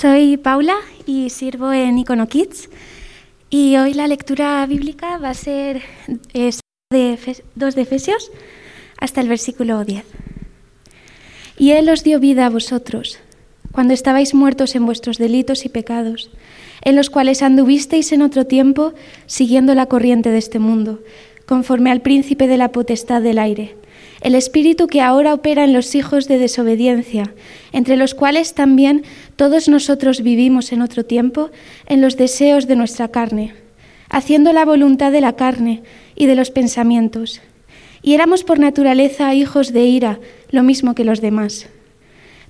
Soy Paula y sirvo en Icono Kids. Y hoy la lectura bíblica va a ser de 2 de Efesios hasta el versículo 10. Y Él os dio vida a vosotros, cuando estabais muertos en vuestros delitos y pecados, en los cuales anduvisteis en otro tiempo siguiendo la corriente de este mundo, conforme al príncipe de la potestad del aire el espíritu que ahora opera en los hijos de desobediencia, entre los cuales también todos nosotros vivimos en otro tiempo en los deseos de nuestra carne, haciendo la voluntad de la carne y de los pensamientos. Y éramos por naturaleza hijos de ira, lo mismo que los demás.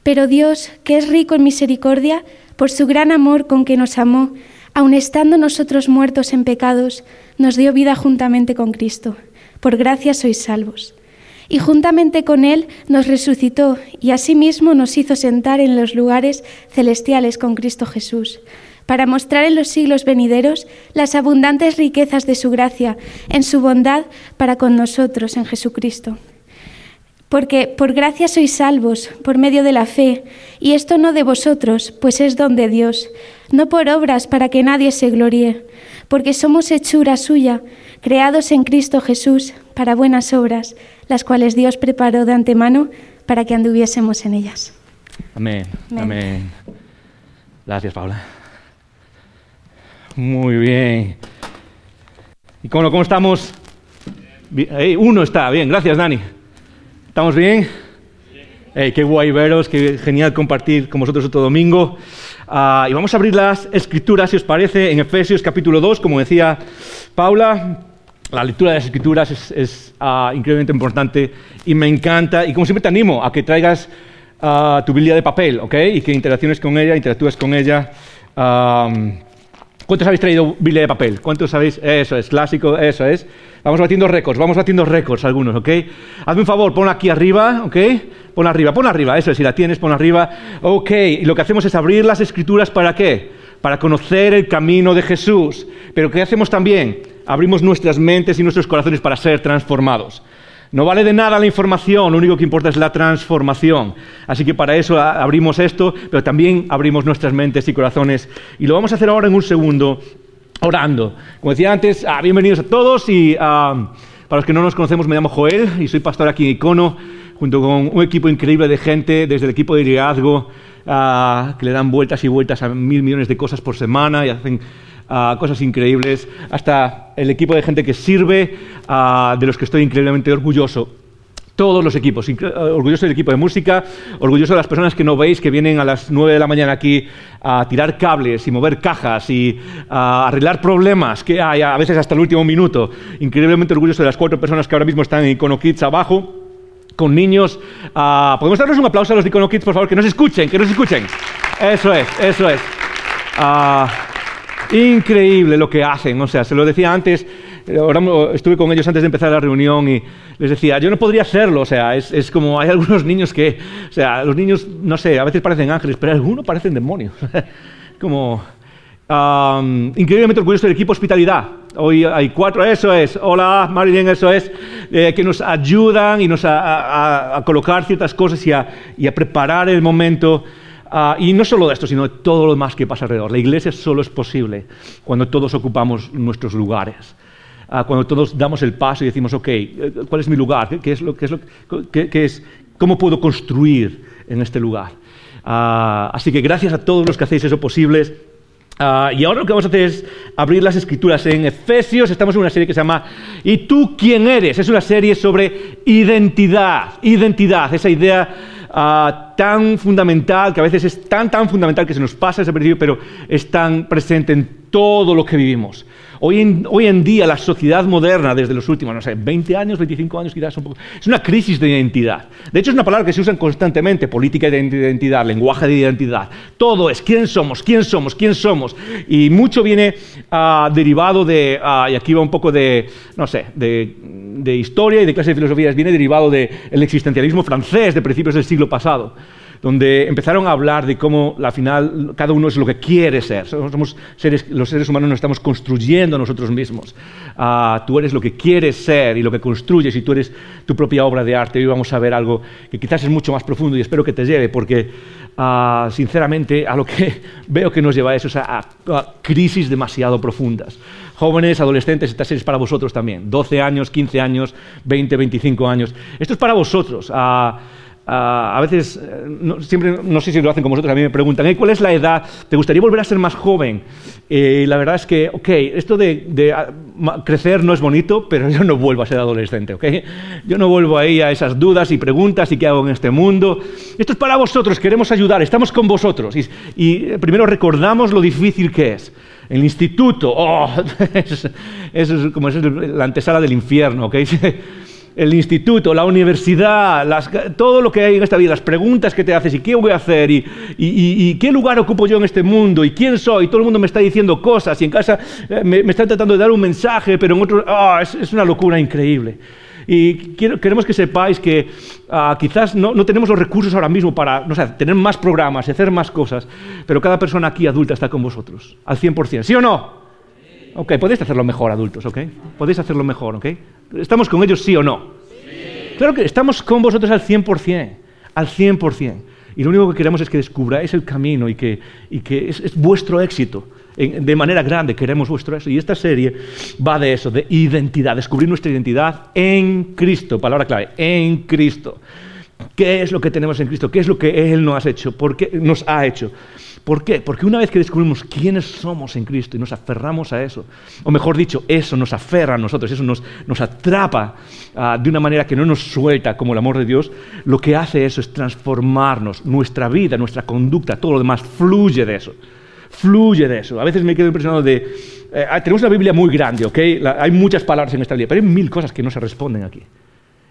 Pero Dios, que es rico en misericordia, por su gran amor con que nos amó, aun estando nosotros muertos en pecados, nos dio vida juntamente con Cristo. Por gracia sois salvos y juntamente con Él nos resucitó y asimismo nos hizo sentar en los lugares celestiales con Cristo Jesús, para mostrar en los siglos venideros las abundantes riquezas de su gracia, en su bondad para con nosotros en Jesucristo. Porque por gracia sois salvos, por medio de la fe, y esto no de vosotros, pues es don de Dios, no por obras para que nadie se gloríe, porque somos hechura suya, creados en Cristo Jesús para buenas obras, las cuales Dios preparó de antemano para que anduviésemos en ellas. Amén. Amén. Gracias, Paula. Muy bien. ¿Y cómo, cómo estamos? uno está, bien, gracias, Dani. ¿Estamos bien? qué guay veros, qué genial compartir con vosotros otro domingo. Ah, y vamos a abrir las escrituras, si os parece, en Efesios capítulo 2, como decía Paula. La lectura de las escrituras es, ah, increíblemente importante y me encanta. Y como siempre te animo a que traigas ah, tu Biblia de papel, ¿ok? Y que interacciones con ella, interactúes con ella. ¿Cuántos habéis traído Biblia de papel? ¿Cuántos sabéis? Eso es, clásico, eso es. Vamos batiendo récords, vamos batiendo récords algunos, ¿ok? Hazme un favor, pon aquí arriba, ¿ok? Pon arriba, pon arriba, eso es, si la tienes, pon arriba. Ok, y lo que hacemos es abrir las escrituras para qué? Para conocer el camino de Jesús. Pero ¿qué hacemos también? Abrimos nuestras mentes y nuestros corazones para ser transformados. No vale de nada la información, lo único que importa es la transformación. Así que para eso abrimos esto, pero también abrimos nuestras mentes y corazones. Y lo vamos a hacer ahora en un segundo, orando. Como decía antes, ah, bienvenidos a todos y ah, para los que no nos conocemos me llamo Joel y soy pastor aquí en Icono, junto con un equipo increíble de gente, desde el equipo de liderazgo, ah, que le dan vueltas y vueltas a mil millones de cosas por semana y hacen cosas increíbles, hasta el equipo de gente que sirve, de los que estoy increíblemente orgulloso. Todos los equipos, orgulloso del equipo de música, orgulloso de las personas que no veis, que vienen a las 9 de la mañana aquí a tirar cables y mover cajas y a arreglar problemas que hay a veces hasta el último minuto. Increíblemente orgulloso de las cuatro personas que ahora mismo están en Icono Kids abajo con niños. ¿Podemos darles un aplauso a los de Icono Kids, por favor? Que nos escuchen, que nos escuchen. Eso es, eso es. Increíble lo que hacen, o sea, se lo decía antes, estuve con ellos antes de empezar la reunión y les decía, yo no podría hacerlo, o sea, es, como hay algunos niños que, o sea, los niños, no sé, a veces parecen ángeles, pero algunos parecen demonios. como, increíblemente orgulloso del equipo hospitalidad. Hoy hay cuatro, eso es, hola Marilyn, eso es, eh, que nos ayudan y nos a, colocar ciertas cosas y a, y a preparar el momento Ah, y no solo esto, sino todo lo demás que pasa alrededor. La iglesia solo es posible cuando todos ocupamos nuestros lugares. Ah, cuando todos damos el paso y decimos, ok, eh, ¿cuál es mi lugar? ¿Qué, es lo, qué es lo, qué, es, ¿Cómo puedo construir en este lugar? Ah, así que gracias a todos los que hacéis eso posible. y ahora lo que vamos a hacer es abrir las escrituras en Efesios. Estamos en una serie que se llama ¿Y tú quién eres? Es una serie sobre identidad, identidad, esa idea tan fundamental, que a veces es tan, tan fundamental que se nos pasa ese principio, pero es tan presente en todo lo que vivimos. Hoy en, hoy en, día la sociedad moderna, desde los últimos, no sé, 20 años, 25 años quizás, un poco, es una crisis de identidad. De hecho es una palabra que se usa constantemente, política de identidad, lenguaje de identidad. Todo es quién somos, quién somos, quién somos. Y mucho viene uh, derivado de, uh, y aquí va un poco de, no sé, de, de historia y de clase de filosofías, viene derivado del existencialismo francés de principios del siglo pasado donde empezaron a hablar de cómo al final cada uno es lo que quiere ser. Somos seres, los seres humanos nos estamos construyendo a nosotros mismos. Uh, tú eres lo que quieres ser y lo que construyes y tú eres tu propia obra de arte. Hoy vamos a ver algo que quizás es mucho más profundo y espero que te lleve porque uh, sinceramente a lo que veo que nos lleva a eso es a, a crisis demasiado profundas. Jóvenes, adolescentes, esta serie es para vosotros también. 12 años, 15 años, 20, 25 años. Esto es para vosotros. Uh, a veces, no, siempre, no sé si lo hacen con vosotros, a mí me preguntan, ¿eh, ¿cuál es la edad? ¿Te gustaría volver a ser más joven? Y la verdad es que, ok, esto de, de uh, crecer no es bonito, pero yo no vuelvo a ser adolescente, ok. Yo no vuelvo ahí a esas dudas y preguntas y qué hago en este mundo. Esto es para vosotros, queremos ayudar, estamos con vosotros. Y, y primero recordamos lo difícil que es. El instituto, oh, es, es como es la antesala del infierno, ok el instituto, la universidad, todo lo que hay en esta vida, las preguntas que te haces y qué voy a hacer y, qué lugar ocupo yo en este mundo y quién soy. Todo el mundo me está diciendo cosas y en casa eh, me, me están tratando de dar un mensaje, pero en otro, oh, es, es, una locura increíble. Y queremos que sepáis que uh, quizás no, no, tenemos los recursos ahora mismo para no sé, tener más programas y hacer más cosas, pero cada persona aquí adulta está con vosotros, al 100%. ¿Sí o no? Ok, podéis hacerlo mejor, adultos, ok? Podéis hacerlo mejor, ok? ¿Estamos con ellos sí o no? Sí. Claro que estamos con vosotros al 100%, al 100%. Y lo único que queremos es que descubráis el camino y que, y que es, es, vuestro éxito. En, de manera grande queremos vuestro éxito. Y esta serie va de eso, de identidad, descubrir nuestra identidad en Cristo. Palabra clave, en Cristo. ¿Qué es lo que tenemos en Cristo? ¿Qué es lo que Él nos ha hecho? ¿Por qué nos ha hecho? ¿Por qué? Porque una vez que descubrimos quiénes somos en Cristo y nos aferramos a eso, o mejor dicho, eso nos aferra a nosotros, eso nos, nos atrapa uh, de una manera que no nos suelta como el amor de Dios, lo que hace eso es transformarnos, nuestra vida, nuestra conducta, todo lo demás fluye de eso, fluye de eso. A veces me quedo impresionado de... Eh, tenemos una Biblia muy grande, ¿ok? Hay muchas palabras en esta Biblia, pero hay mil cosas que no se responden aquí.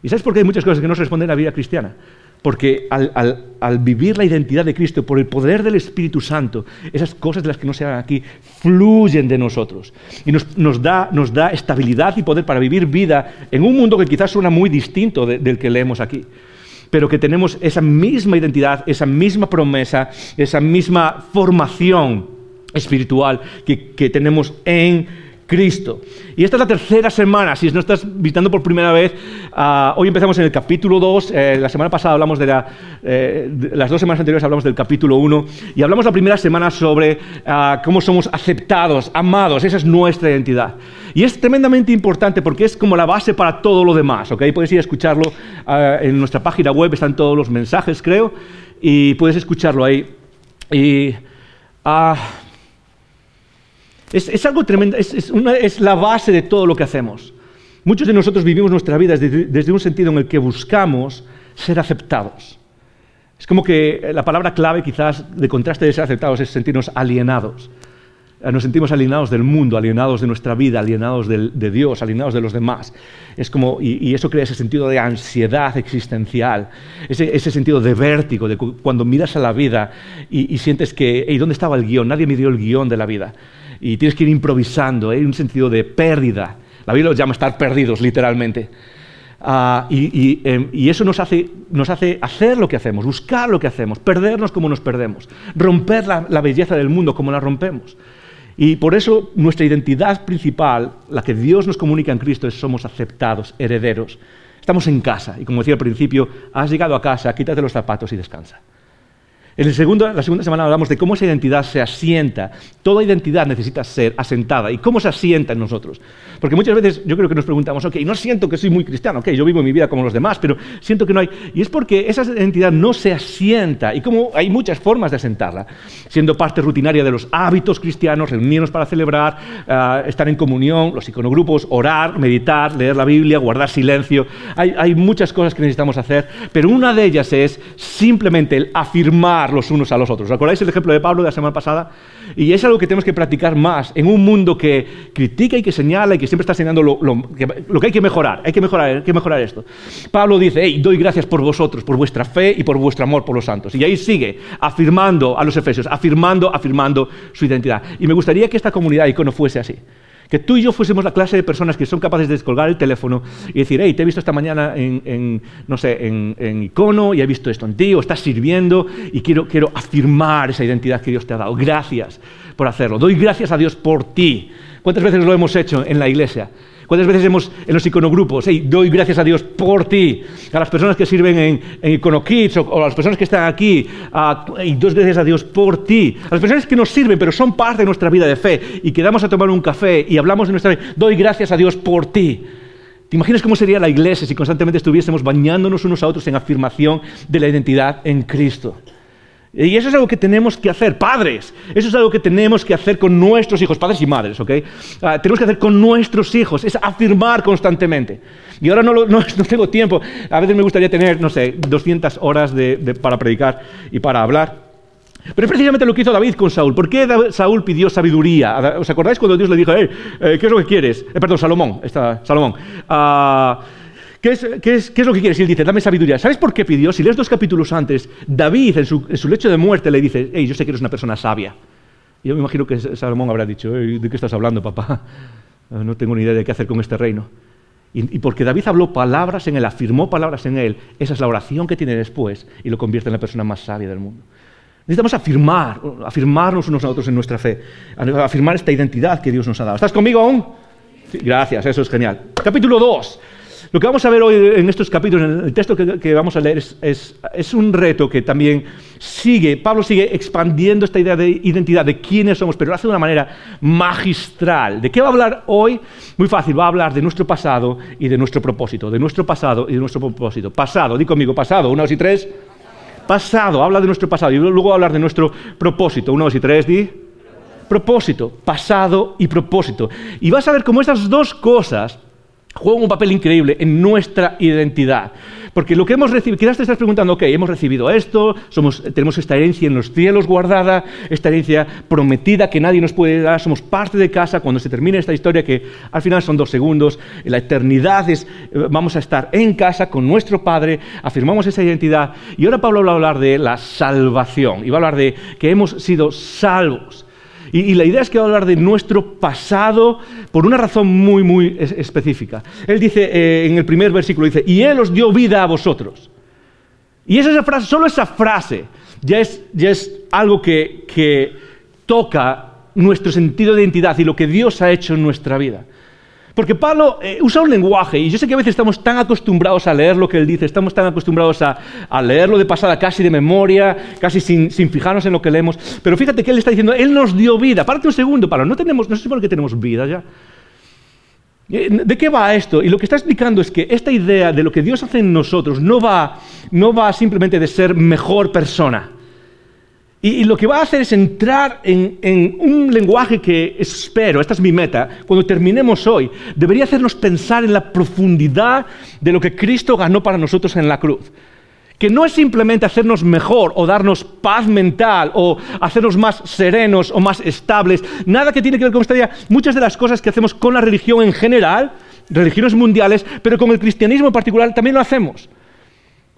¿Y sabes por qué hay muchas cosas que no se responden en la vida cristiana? Porque al, vivir la identidad de Cristo por el poder del Espíritu Santo, esas cosas de las que no se hagan aquí fluyen de nosotros y nos, nos, da, nos da, estabilidad y poder para vivir vida en un mundo que quizás suena muy distinto de, del que leemos aquí, pero que tenemos esa misma identidad, esa misma promesa, esa misma formación espiritual que, que tenemos en Cristo. Y esta es la tercera semana, si no estás visitando por primera vez, uh, hoy empezamos en el capítulo 2, eh, la semana pasada hablamos de, la, eh, de, las dos semanas anteriores hablamos del capítulo 1, y hablamos la primera semana sobre uh, cómo somos aceptados, amados, esa es nuestra identidad. Y es tremendamente importante porque es como la base para todo lo demás, ¿ok? Puedes ir a escucharlo uh, en nuestra página web, están todos los mensajes, creo, y puedes escucharlo ahí. Y... Es, algo tremendo, es, la base de todo lo que hacemos. Muchos de nosotros vivimos nuestra vida desde, un sentido en el que buscamos ser aceptados. Es como que la palabra clave quizás de contraste de ser aceptados es sentirnos alienados. Nos sentimos alienados del mundo, alienados de nuestra vida, alienados de, Dios, alienados de los demás. Es como, y, eso crea ese sentido de ansiedad existencial, ese, sentido de vértigo, de cuando miras a la vida y, y sientes que, hey, ¿dónde estaba el guion? Nadie me dio el guion de la vida y tienes que ir improvisando, hay ¿eh? un sentido de pérdida. La Biblia los llama estar perdidos, literalmente. Y, y, eh, y, eso nos hace, nos hace, hacer lo que hacemos, buscar lo que hacemos, perdernos como nos perdemos, romper la, la, belleza del mundo como la rompemos. Y por eso nuestra identidad principal, la que Dios nos comunica en Cristo, es somos aceptados, herederos. Estamos en casa y como decía al principio, has llegado a casa, quítate los zapatos y descansa. En el segundo, la segunda semana hablamos de cómo esa identidad se asienta. Toda identidad necesita ser asentada. ¿Y cómo se asienta en nosotros? Porque muchas veces yo creo que nos preguntamos, ok, no siento que soy muy cristiano, ok, yo vivo mi vida como los demás, pero siento que no hay... Y es porque esa identidad no se asienta. Y como hay muchas formas de asentarla. Siendo parte rutinaria de los hábitos cristianos, reunirnos para celebrar, uh, estar en comunión, los iconogrupos, orar, meditar, leer la Biblia, guardar silencio. Hay, hay muchas cosas que necesitamos hacer, pero una de ellas es simplemente el afirmar los unos a los otros. ¿Recordáis el ejemplo de Pablo de la semana pasada? Y es algo que tenemos que practicar más en un mundo que critica y que señala y que siempre está señalando lo, lo, que, lo que, hay que mejorar. Hay que mejorar, hay que mejorar esto. Pablo dice, hey, doy gracias por vosotros, por vuestra fe y por vuestro amor por los santos. Y ahí sigue afirmando a los efesios, afirmando, afirmando su identidad. Y me gustaría que esta comunidad icono fuese así. Que tú y yo fuésemos la clase de personas que son capaces de descolgar el teléfono y decir, hey, te he visto esta mañana en, en no sé, en, en, icono y he visto esto en ti, o estás sirviendo y quiero, quiero afirmar esa identidad que Dios te ha dado. Gracias por hacerlo. Doy gracias a Dios por ti. ¿Cuántas veces lo hemos hecho en la iglesia? ¿Cuántas veces hemos en los iconogrupos? Hey, doy gracias a Dios por ti. A las personas que sirven en, en o, o, a las personas que están aquí. Uh, y doy gracias a Dios por ti. A las personas que nos sirven, pero son parte de nuestra vida de fe. Y quedamos a tomar un café y hablamos de nuestra vida. Doy gracias a Dios por ti. ¿Te imaginas cómo sería la iglesia si constantemente estuviésemos bañándonos unos a otros en afirmación de la identidad en Cristo? Y eso es algo que tenemos que hacer, padres. Eso es algo que tenemos que hacer con nuestros hijos, padres y madres, ¿ok? Uh, tenemos que hacer con nuestros hijos, es afirmar constantemente. Y ahora no, lo, no, no, tengo tiempo. A veces me gustaría tener, no sé, 200 horas de, de, para predicar y para hablar. Pero es precisamente lo que hizo David con Saúl. ¿Por qué Saúl pidió sabiduría? ¿Os acordáis cuando Dios le dijo, hey, eh, ¿qué es lo que quieres? Eh, perdón, Salomón. Está, Salomón. Uh, ¿Qué es, qué, es, ¿Qué es, lo que quieres? Y él dice, dame sabiduría. ¿Sabes por qué pidió? Si lees dos capítulos antes, David en su, en su lecho de muerte le dice, hey, yo sé que eres una persona sabia. Y yo me imagino que Salomón habrá dicho, hey, ¿de qué estás hablando, papá? No tengo ni idea de qué hacer con este reino. Y, porque David habló palabras en él, afirmó palabras en él, esa es la oración que tiene después y lo convierte en la persona más sabia del mundo. Necesitamos afirmar, afirmarnos unos a otros en nuestra fe, afirmar esta identidad que Dios nos ha dado. ¿Estás conmigo aún? Gracias, eso es genial. Capítulo 2. Lo que vamos a ver hoy en estos capítulos, en el texto que, vamos a leer, es, un reto que también sigue, Pablo sigue expandiendo esta idea de identidad, de quiénes somos, pero lo hace de una manera magistral. ¿De qué va a hablar hoy? Muy fácil, va a hablar de nuestro pasado y de nuestro propósito, de nuestro pasado y de nuestro propósito. Pasado, di conmigo, pasado, una, dos y tres. Pasado, habla de nuestro pasado y luego va a hablar de nuestro propósito. Una, dos y tres, di. Propósito, pasado y propósito. Y vas a ver cómo estas dos cosas juegan un papel increíble en nuestra identidad. Porque lo que hemos recibido, quizás te estás preguntando, ok, hemos recibido esto, somos, tenemos esta herencia en los cielos guardada, esta herencia prometida que nadie nos puede dar, somos parte de casa cuando se termine esta historia que al final son dos segundos, la eternidad es, vamos a estar en casa con nuestro Padre, afirmamos esa identidad. Y ahora Pablo va a hablar de la salvación y va a hablar de que hemos sido salvos. Y, la idea es que va a hablar de nuestro pasado por una razón muy, muy es, específica. Él dice eh, en el primer versículo, dice, y Él os dio vida a vosotros. Y esa, esa frase, solo esa frase ya es, ya es algo que, que toca nuestro sentido de identidad y lo que Dios ha hecho en nuestra vida. Porque Pablo eh, usa un lenguaje, y yo sé que a veces estamos tan acostumbrados a leer lo que él dice, estamos tan acostumbrados a, leerlo de pasada casi de memoria, casi sin, sin, fijarnos en lo que leemos, pero fíjate que él está diciendo, él nos dio vida. Párate un segundo, Pablo, no, tenemos, no se supone que tenemos vida ya. Eh, ¿De qué va esto? Y lo que está explicando es que esta idea de lo que Dios hace en nosotros no va, no va simplemente de ser mejor persona. Y, lo que va a hacer es entrar en, en, un lenguaje que espero, esta es mi meta, cuando terminemos hoy, debería hacernos pensar en la profundidad de lo que Cristo ganó para nosotros en la cruz. Que no es simplemente hacernos mejor o darnos paz mental o hacernos más serenos o más estables, nada que tiene que ver con esta idea. Muchas de las cosas que hacemos con la religión en general, religiones mundiales, pero con el cristianismo en particular, también lo hacemos.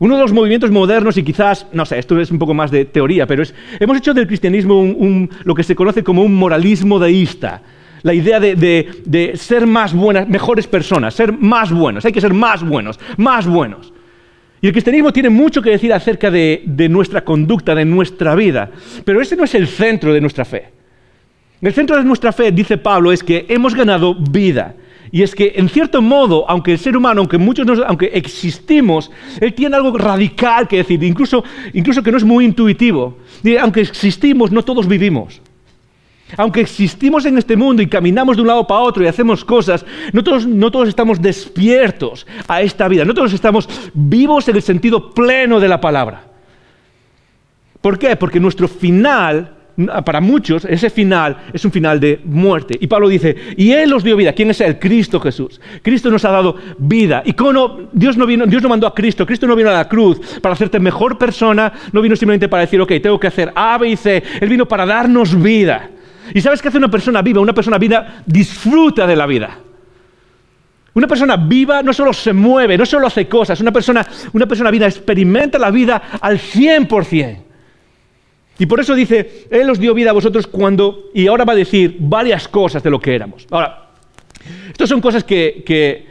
Uno de los movimientos modernos, y quizás, no sé, esto es un poco más de teoría, pero es, hemos hecho del cristianismo lo que se conoce como un moralismo deísta. La idea de, de, de, ser más buenas, mejores personas, ser más buenos, hay que ser más buenos, más buenos. Y el cristianismo tiene mucho que decir acerca de, de nuestra conducta, de nuestra vida, pero ese no es el centro de nuestra fe. El centro de nuestra fe, dice Pablo, es que hemos ganado vida. Y es que, en cierto modo, aunque el ser humano, aunque muchos, aunque existimos, él tiene algo radical que decir, incluso, incluso que no es muy intuitivo. Aunque existimos, no todos vivimos. Aunque existimos en este mundo y caminamos de un lado para otro y hacemos cosas, no todos, no todos estamos despiertos a esta vida, no todos estamos vivos en el sentido pleno de la palabra. ¿Por qué? Porque nuestro final para muchos ese final es un final de muerte. Y Pablo dice, y Él os dio vida. ¿Quién es Él? Cristo Jesús. Cristo nos ha dado vida. Y como Dios no, vino, Dios no mandó a Cristo, Cristo no vino a la cruz para hacerte mejor persona, no vino simplemente para decir, ok, tengo que hacer A, B y C. Él vino para darnos vida. ¿Y sabes qué hace una persona viva? Una persona viva disfruta de la vida. Una persona viva no solo se mueve, no solo hace cosas, una persona, una persona viva experimenta la vida al 100%. Y por eso dice, Él os dio vida a vosotros cuando, y ahora va a decir varias cosas de lo que éramos. Ahora, estas son cosas que,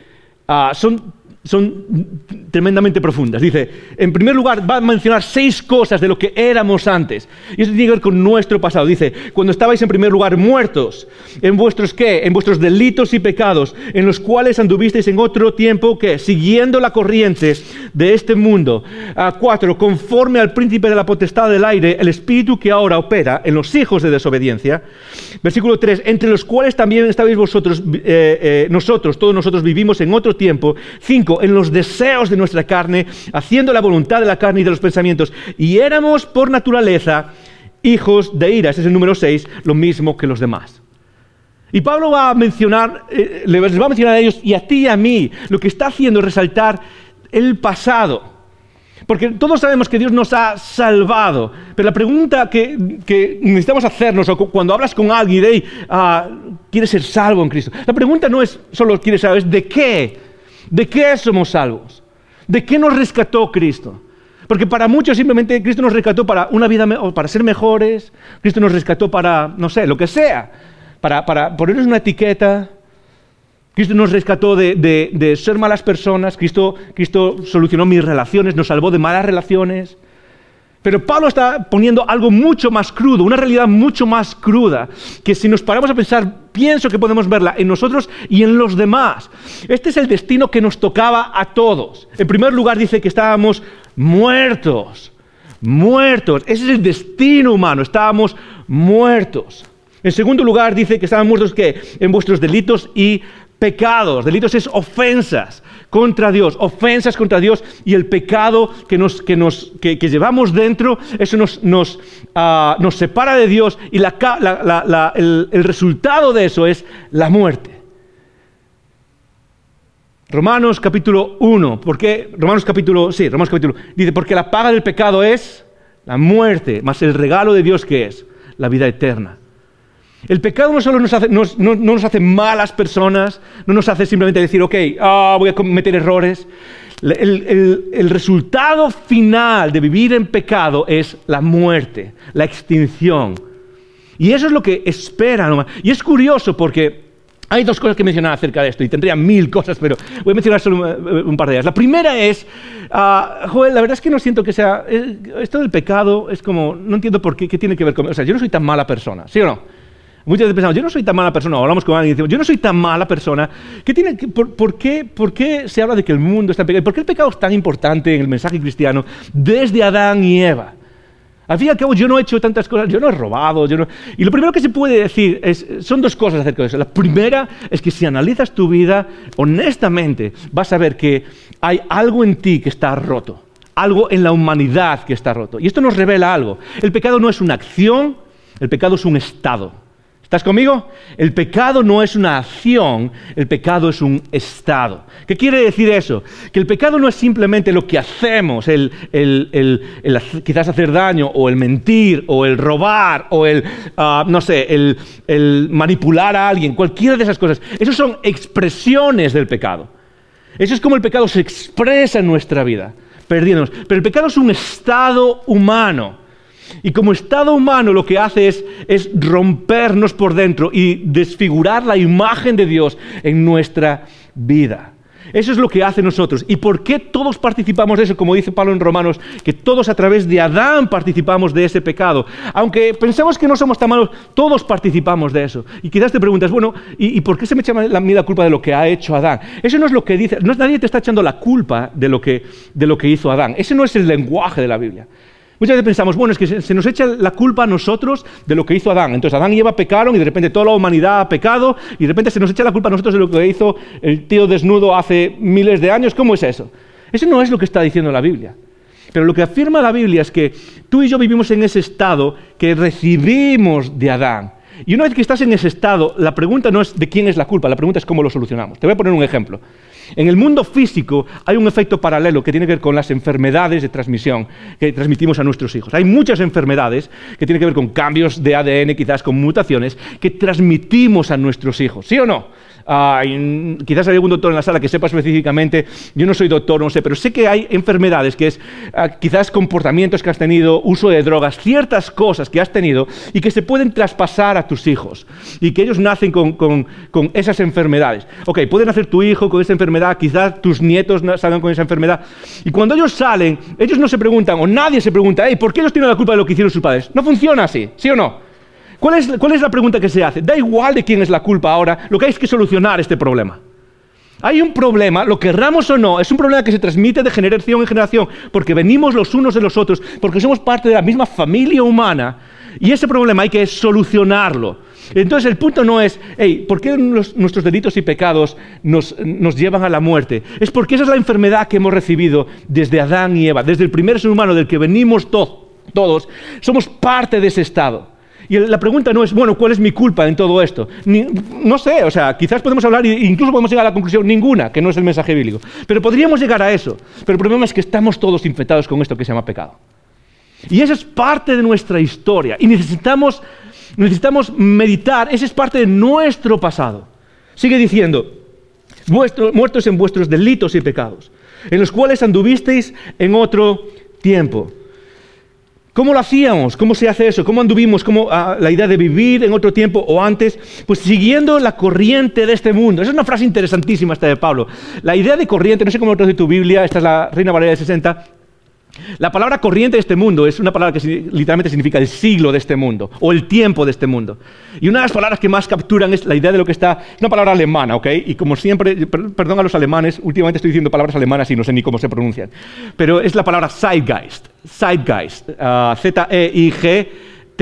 ah, son son tremendamente profundas. Dice, en primer lugar, va a mencionar seis cosas de lo que éramos antes. Y eso tiene que ver con nuestro pasado. Dice, cuando estabais en primer lugar muertos, en vuestros qué? En vuestros delitos y pecados, en los cuales anduvisteis en otro tiempo que, siguiendo la corriente de este mundo. A cuatro, conforme al príncipe de la potestad del aire, el espíritu que ahora opera en los hijos de desobediencia. Versículo 3, entre los cuales también estabais vosotros, eh, eh, nosotros, todos nosotros vivimos en otro tiempo. Cinco, en los deseos de nuestra carne, haciendo la voluntad de la carne y de los pensamientos. Y éramos por naturaleza hijos de ira. Ese es el número 6, lo mismo que los demás. Y Pablo va a mencionar, eh, les va a mencionar a ellos y a ti y a mí, lo que está haciendo es resaltar el pasado. Porque todos sabemos que Dios nos ha salvado, pero la pregunta que, necesitamos hacernos cuando hablas con alguien de, ah, ¿quieres ser salvo en Cristo? La pregunta no es solo quieres saber, es de qué ¿De qué somos salvos? ¿De qué nos rescató Cristo? Porque para muchos simplemente Cristo nos rescató para una vida para ser mejores, Cristo nos rescató para, no sé, lo que sea, para, para ponernos una etiqueta. Cristo nos rescató de, de ser malas personas, Cristo, Cristo solucionó mis relaciones, nos salvó de malas relaciones. Pero Pablo está poniendo algo mucho más crudo, una realidad mucho más cruda, que si nos paramos a pensar, pienso que podemos verla en nosotros y en los demás. Este es el destino que nos tocaba a todos. En primer lugar dice que estábamos muertos, muertos. Ese es el destino humano, estábamos muertos. En segundo lugar dice que estábamos muertos ¿qué? en vuestros delitos y pecados. Delitos es ofensas contra Dios, ofensas contra Dios y el pecado que, nos, que, nos, que, llevamos dentro, eso nos, nos, ah, nos, separa de Dios y la, el, el resultado de eso es la muerte. Romanos capítulo 1, ¿por qué? Romanos capítulo, sí, Romanos capítulo, dice, porque la paga del pecado es la muerte, más el regalo de Dios que es la vida eterna. El pecado no solo nos hace, no, nos hace malas personas, no nos hace simplemente decir, ok, ah, voy a cometer errores. El, resultado final de vivir en pecado es la muerte, la extinción. Y eso es lo que espera. Y es curioso porque hay dos cosas que mencionar acerca de esto, y tendría mil cosas, pero voy a mencionar solo un, par de ellas. La primera es, uh, Joel, la verdad es que no siento que sea, eh, esto del pecado es como, no entiendo por qué, qué tiene que ver con, o sea, yo no soy tan mala persona, ¿sí o no? Muchas veces pensamos, yo no soy tan mala persona, hablamos con alguien y decimos, yo no soy tan mala persona. ¿Qué tiene, por, qué, ¿Por qué se habla de que el mundo está en pecado? ¿Por qué el pecado es tan importante en el mensaje cristiano desde Adán y Eva? Al fin y al cabo, yo no he hecho tantas cosas, yo no he robado, yo no... Y lo primero que se puede decir es, son dos cosas acerca de eso. La primera es que si analizas tu vida honestamente, vas a ver que hay algo en ti que está roto, algo en la humanidad que está roto. Y esto nos revela algo. El pecado no es una acción, el pecado es un estado. ¿Estás conmigo? El pecado no es una acción, el pecado es un estado. ¿Qué quiere decir eso? Que el pecado no es simplemente lo que hacemos, el, quizás hacer daño, o el mentir, o el robar, o el, ah, no sé, el, manipular a alguien, cualquiera de esas cosas. Esas son expresiones del pecado. Eso es como el pecado se expresa en nuestra vida, perdiéndonos. Pero el pecado es un estado humano. Y como estado humano lo que hace es, rompernos por dentro y desfigurar la imagen de Dios en nuestra vida. Eso es lo que hace nosotros. ¿Y por qué todos participamos de eso? Como dice Pablo en Romanos, que todos a través de Adán participamos de ese pecado. Aunque pensemos que no somos tan malos, todos participamos de eso. Y quizás te preguntas, bueno, ¿y, por qué se me echa la, la culpa de lo que ha hecho Adán? Eso no es lo que dice, no, nadie te está echando la culpa de lo que hizo Adán. Ese no es el lenguaje de la Biblia. Muchas veces pensamos, bueno, es que se nos echa la culpa a nosotros de lo que hizo Adán. Entonces Adán y Eva pecaron y de repente toda la humanidad ha pecado y de repente se nos echa la culpa a nosotros de lo que hizo el tío desnudo hace miles de años. ¿Cómo es eso? Eso no es lo que está diciendo la Biblia. Pero lo que afirma la Biblia es que tú y yo vivimos en ese estado que recibimos de Adán. Y una vez que estás en ese estado, la pregunta no es de quién es la culpa, la pregunta es cómo lo solucionamos. Te voy a poner un ejemplo. En el mundo físico hay un efecto paralelo que tiene que ver con las enfermedades de transmisión que transmitimos a nuestros hijos. Hay muchas enfermedades que tienen que ver con cambios de ADN, quizás con mutaciones, que transmitimos a nuestros hijos. ¿Sí o no? Quizás hay algún doctor en la sala que sepa específicamente, yo no soy doctor, no sé, pero sé que hay enfermedades que es ah, quizás comportamientos que has tenido, uso de drogas, ciertas cosas que has tenido y que se pueden traspasar a tus hijos y que ellos nacen con, con esas enfermedades. Ok, puede nacer tu hijo con esa enfermedad, quizás tus nietos salgan con esa enfermedad. Y cuando ellos salen, ellos no se preguntan, o nadie se pregunta, hey, ¿por qué ellos tienen la culpa de lo que hicieron sus padres? No funciona así, ¿sí o no? ¿Cuál es, la pregunta que se hace? Da igual de quién es la culpa ahora, lo que hay es que solucionar este problema. Hay un problema, lo querramos o no, es un problema que se transmite de generación en generación, porque venimos los unos de los otros, porque somos parte de la misma familia humana, y ese problema hay que solucionarlo. Entonces el punto no es, hey, ¿por qué nuestros delitos y pecados nos, llevan a la muerte? Es porque esa es la enfermedad que hemos recibido desde Adán y Eva, desde el primer ser humano del que venimos todos, somos parte de ese estado. Y la pregunta no es, bueno, ¿cuál es mi culpa en todo esto? no sé, o sea, quizás podemos hablar e incluso podemos llegar a la conclusión, ninguna, que no es el mensaje bíblico. Pero podríamos llegar a eso. Pero el problema es que estamos todos infectados con esto que se llama pecado. Y eso es parte de nuestra historia. Y necesitamos, necesitamos meditar, esa es parte de nuestro pasado. Sigue diciendo, muertos en vuestros delitos y pecados, en los cuales anduvisteis en otro tiempo ¿Cómo lo hacíamos? ¿Cómo se hace eso? ¿Cómo anduvimos? ¿Cómo ah, la idea de vivir en otro tiempo o antes? Pues siguiendo la corriente de este mundo. Esa es una frase interesantísima esta de Pablo. La idea de corriente, no sé cómo lo traduce tu Biblia, esta es la Reina Valeria de 60, la palabra corriente de este mundo es una palabra que literalmente significa el siglo de este mundo o el tiempo de este mundo. Y una de las palabras que más capturan es la idea de lo que está, es una palabra alemana, ¿ok? Y como siempre, perdón a los alemanes, últimamente estoy diciendo palabras alemanas y no sé ni cómo se pronuncian, pero es la palabra Zeitgeist, Zeitgeist, ah, Z-E-I-G-T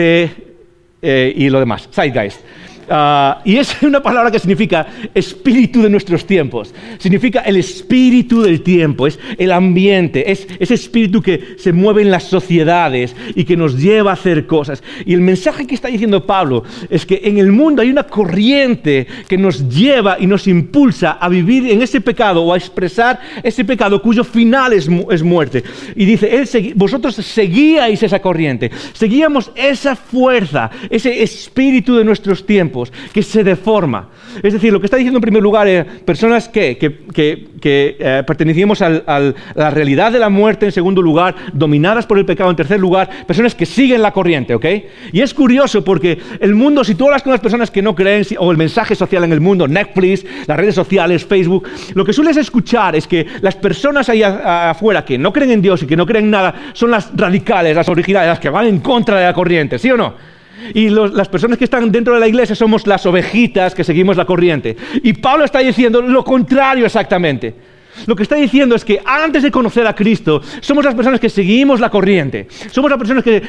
e, y lo demás, Zeitgeist. Ah, y es una palabra que significa espíritu de nuestros tiempos. Significa el espíritu del tiempo, es el ambiente, es ese espíritu que se mueve en las sociedades y que nos lleva a hacer cosas. Y el mensaje que está diciendo Pablo es que en el mundo hay una corriente que nos lleva y nos impulsa a vivir en ese pecado o a expresar ese pecado cuyo final es, es muerte. Y dice, él, vosotros seguíais esa corriente, seguíamos esa fuerza, ese espíritu de nuestros tiempos que se deforma. Es decir, lo que está diciendo en primer lugar es personas que, que, eh, pertenecíamos a la realidad de la muerte, en segundo lugar, dominadas por el pecado, en tercer lugar, personas que siguen la corriente, ¿ok? Y es curioso porque el mundo, si tú hablas con las personas que no creen, o el mensaje social en el mundo, Netflix, las redes sociales, Facebook, lo que sueles escuchar es que las personas ahí afuera que no creen en Dios y que no creen en nada, son las radicales, las originales, las que van en contra de la corriente, ¿sí o no? Y las personas que están dentro de la iglesia somos las ovejitas que seguimos la corriente. Y Pablo está diciendo lo contrario exactamente. Lo que está diciendo es que antes de conocer a Cristo, somos las personas que seguimos la corriente. Somos las personas que,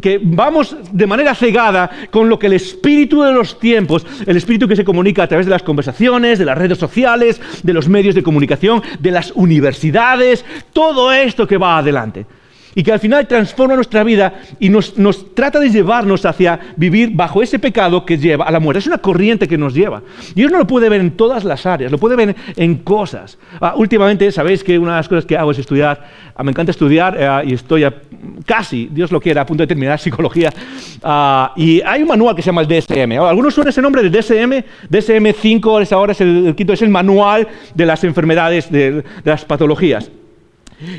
que, vamos de manera cegada con lo que el espíritu de los tiempos, el espíritu que se comunica a través de las conversaciones, de las redes sociales, de los medios de comunicación, de las universidades, todo esto que va adelante y que al final transforma nuestra vida y nos, trata de llevarnos hacia vivir bajo ese pecado que lleva a la muerte. Es una corriente que nos lleva. Y Dios no lo puede ver en todas las áreas, lo puede ver en cosas. Ah, últimamente, sabéis que una de las cosas que hago es estudiar, ah, me encanta estudiar eh, y estoy casi, Dios lo quiera, a punto de terminar psicología. Ah, y hay un manual que se llama el DSM. Algunos suenan ese nombre de DSM, DSM-5, ahora es el, quinto, es el manual de las enfermedades, de las patologías.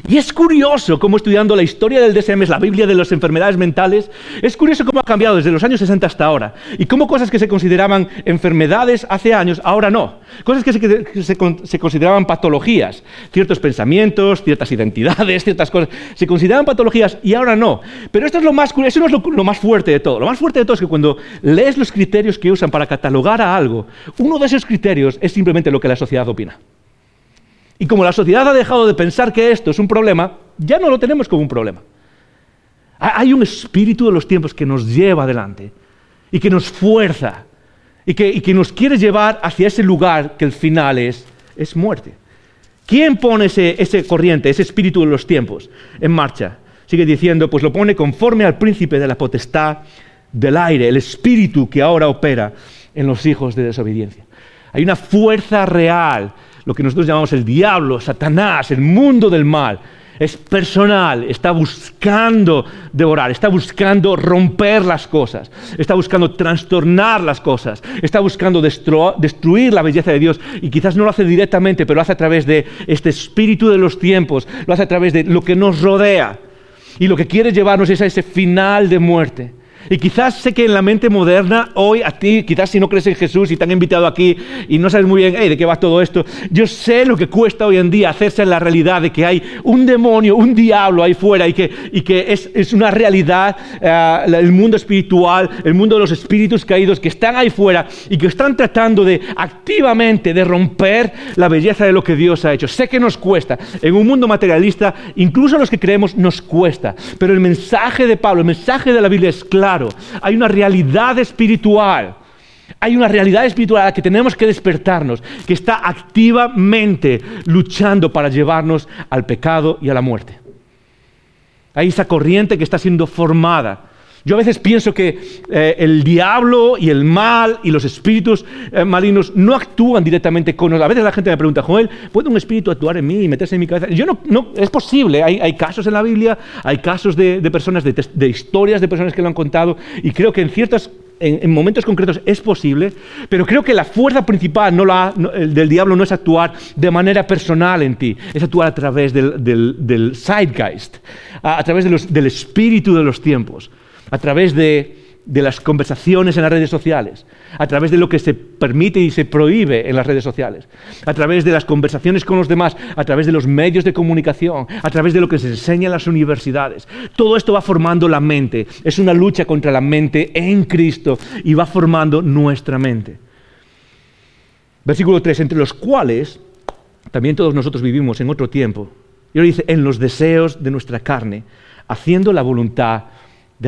Y es curioso cómo estudiando la historia del DSM, la Biblia de las enfermedades mentales, es curioso cómo ha cambiado desde los años 60 hasta ahora. Y cómo cosas que se consideraban enfermedades hace años, ahora no. Cosas que se, consideraban patologías. Ciertos pensamientos, ciertas identidades, ciertas cosas, se consideraban patologías y ahora no. Pero esto es lo más eso no es lo más fuerte de todo. Lo más fuerte de todo es que cuando lees los criterios que usan para catalogar a algo, uno de esos criterios es simplemente lo que la sociedad opina. Y como la sociedad ha dejado de pensar que esto es un problema, ya no lo tenemos como un problema. Hay un espíritu de los tiempos que nos lleva adelante y que nos fuerza y que, nos quiere llevar hacia ese lugar que el final es, es muerte. ¿Quién pone ese, ese corriente, ese espíritu de los tiempos en marcha? Sigue diciendo, pues lo pone conforme al príncipe de la potestad del aire, el espíritu que ahora opera en los hijos de desobediencia. Hay una fuerza real lo que nosotros llamamos el diablo, Satanás, el mundo del mal. Es personal, está buscando devorar, está buscando romper las cosas, está buscando trastornar las cosas, está buscando destruir la belleza de Dios y quizás no lo hace directamente, pero lo hace a través de este espíritu de los tiempos, lo hace a través de lo que nos rodea. Y lo que quiere llevarnos es a ese final de muerte. Y quizás sé que en la mente moderna, hoy a ti, quizás si no crees en Jesús y te han invitado aquí y no sabes muy bien de qué va todo esto, yo sé lo que cuesta hoy en día hacerse en la realidad de que hay un demonio, un diablo ahí fuera y que, y que es, una realidad, eh, el mundo espiritual, el mundo de los espíritus caídos que están ahí fuera y que están tratando de activamente de romper la belleza de lo que Dios ha hecho. Sé que nos cuesta. En un mundo materialista, incluso los que creemos, nos cuesta. Pero el mensaje de Pablo, el mensaje de la Biblia es claro hay una realidad espiritual. Hay una realidad espiritual a la que tenemos que despertarnos, que está activamente luchando para llevarnos al pecado y a la muerte. Hay esa corriente que está siendo formada yo a veces pienso que eh, el diablo y el mal y los espíritus eh, malignos no actúan directamente con nosotros. A veces la gente me pregunta, Joel, ¿puede un espíritu actuar en mí y meterse en mi cabeza? Yo no, no es posible. Hay, casos en la Biblia, hay casos de, personas, de, historias de personas que lo han contado y creo que en ciertos en, momentos concretos es posible, pero creo que la fuerza principal del diablo no es actuar de manera personal en ti, es actuar a través del, del, zeitgeist, a, través del espíritu de los tiempos a través de, las conversaciones en las redes sociales, a través de lo que se permite y se prohíbe en las redes sociales, a través de las conversaciones con los demás, a través de los medios de comunicación, a través de lo que se enseña en las universidades. Todo esto va formando la mente. Es una lucha contra la mente en Cristo y va formando nuestra mente. Versículo 3, entre los cuales también todos nosotros vivimos en otro tiempo. Y ahora dice, en los deseos de nuestra carne, haciendo la voluntad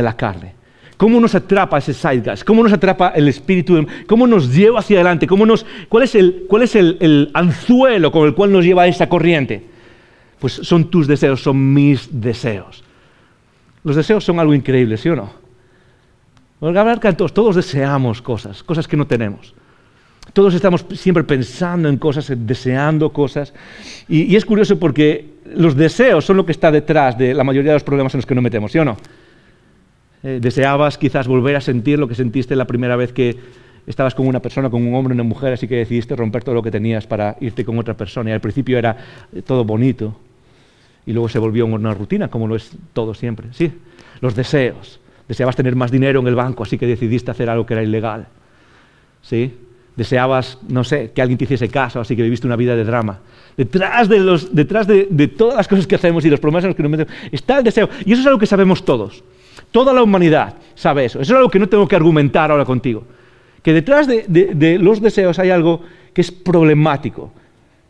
la carne. ¿Cómo nos atrapa ese zeitgeist? ¿Cómo nos atrapa el espíritu? ¿Cómo nos lleva hacia adelante? ¿Cómo ¿Cuál es, el, cuál anzuelo con el cual nos lleva esa corriente? Pues son tus deseos, son mis deseos. Los deseos son algo increíble, ¿sí o no? Todos, todos deseamos cosas, cosas que no tenemos. Todos estamos siempre pensando en cosas, deseando cosas. Y, y es curioso porque los deseos son lo que está detrás de la mayoría de los problemas en los que nos metemos, ¿sí o no? Eh, deseabas quizás volver a sentir lo que sentiste la primera vez que estabas con una persona, con un hombre, una mujer, así que decidiste romper todo lo que tenías para irte con otra persona. Y al principio era eh, todo bonito y luego se volvió una rutina, como lo es todo siempre. Sí, los deseos. Deseabas tener más dinero en el banco, así que decidiste hacer algo que era ilegal. ¿Sí? Deseabas, no sé, que alguien te hiciese caso, así que viviste una vida de drama. Detrás, de, los, detrás de, de todas las cosas que hacemos y los problemas en los que nos metemos está el deseo. Y eso es algo que sabemos todos. Toda la humanidad sabe eso. Eso es algo que no tengo que argumentar ahora contigo. Que detrás de, los deseos hay algo que es problemático.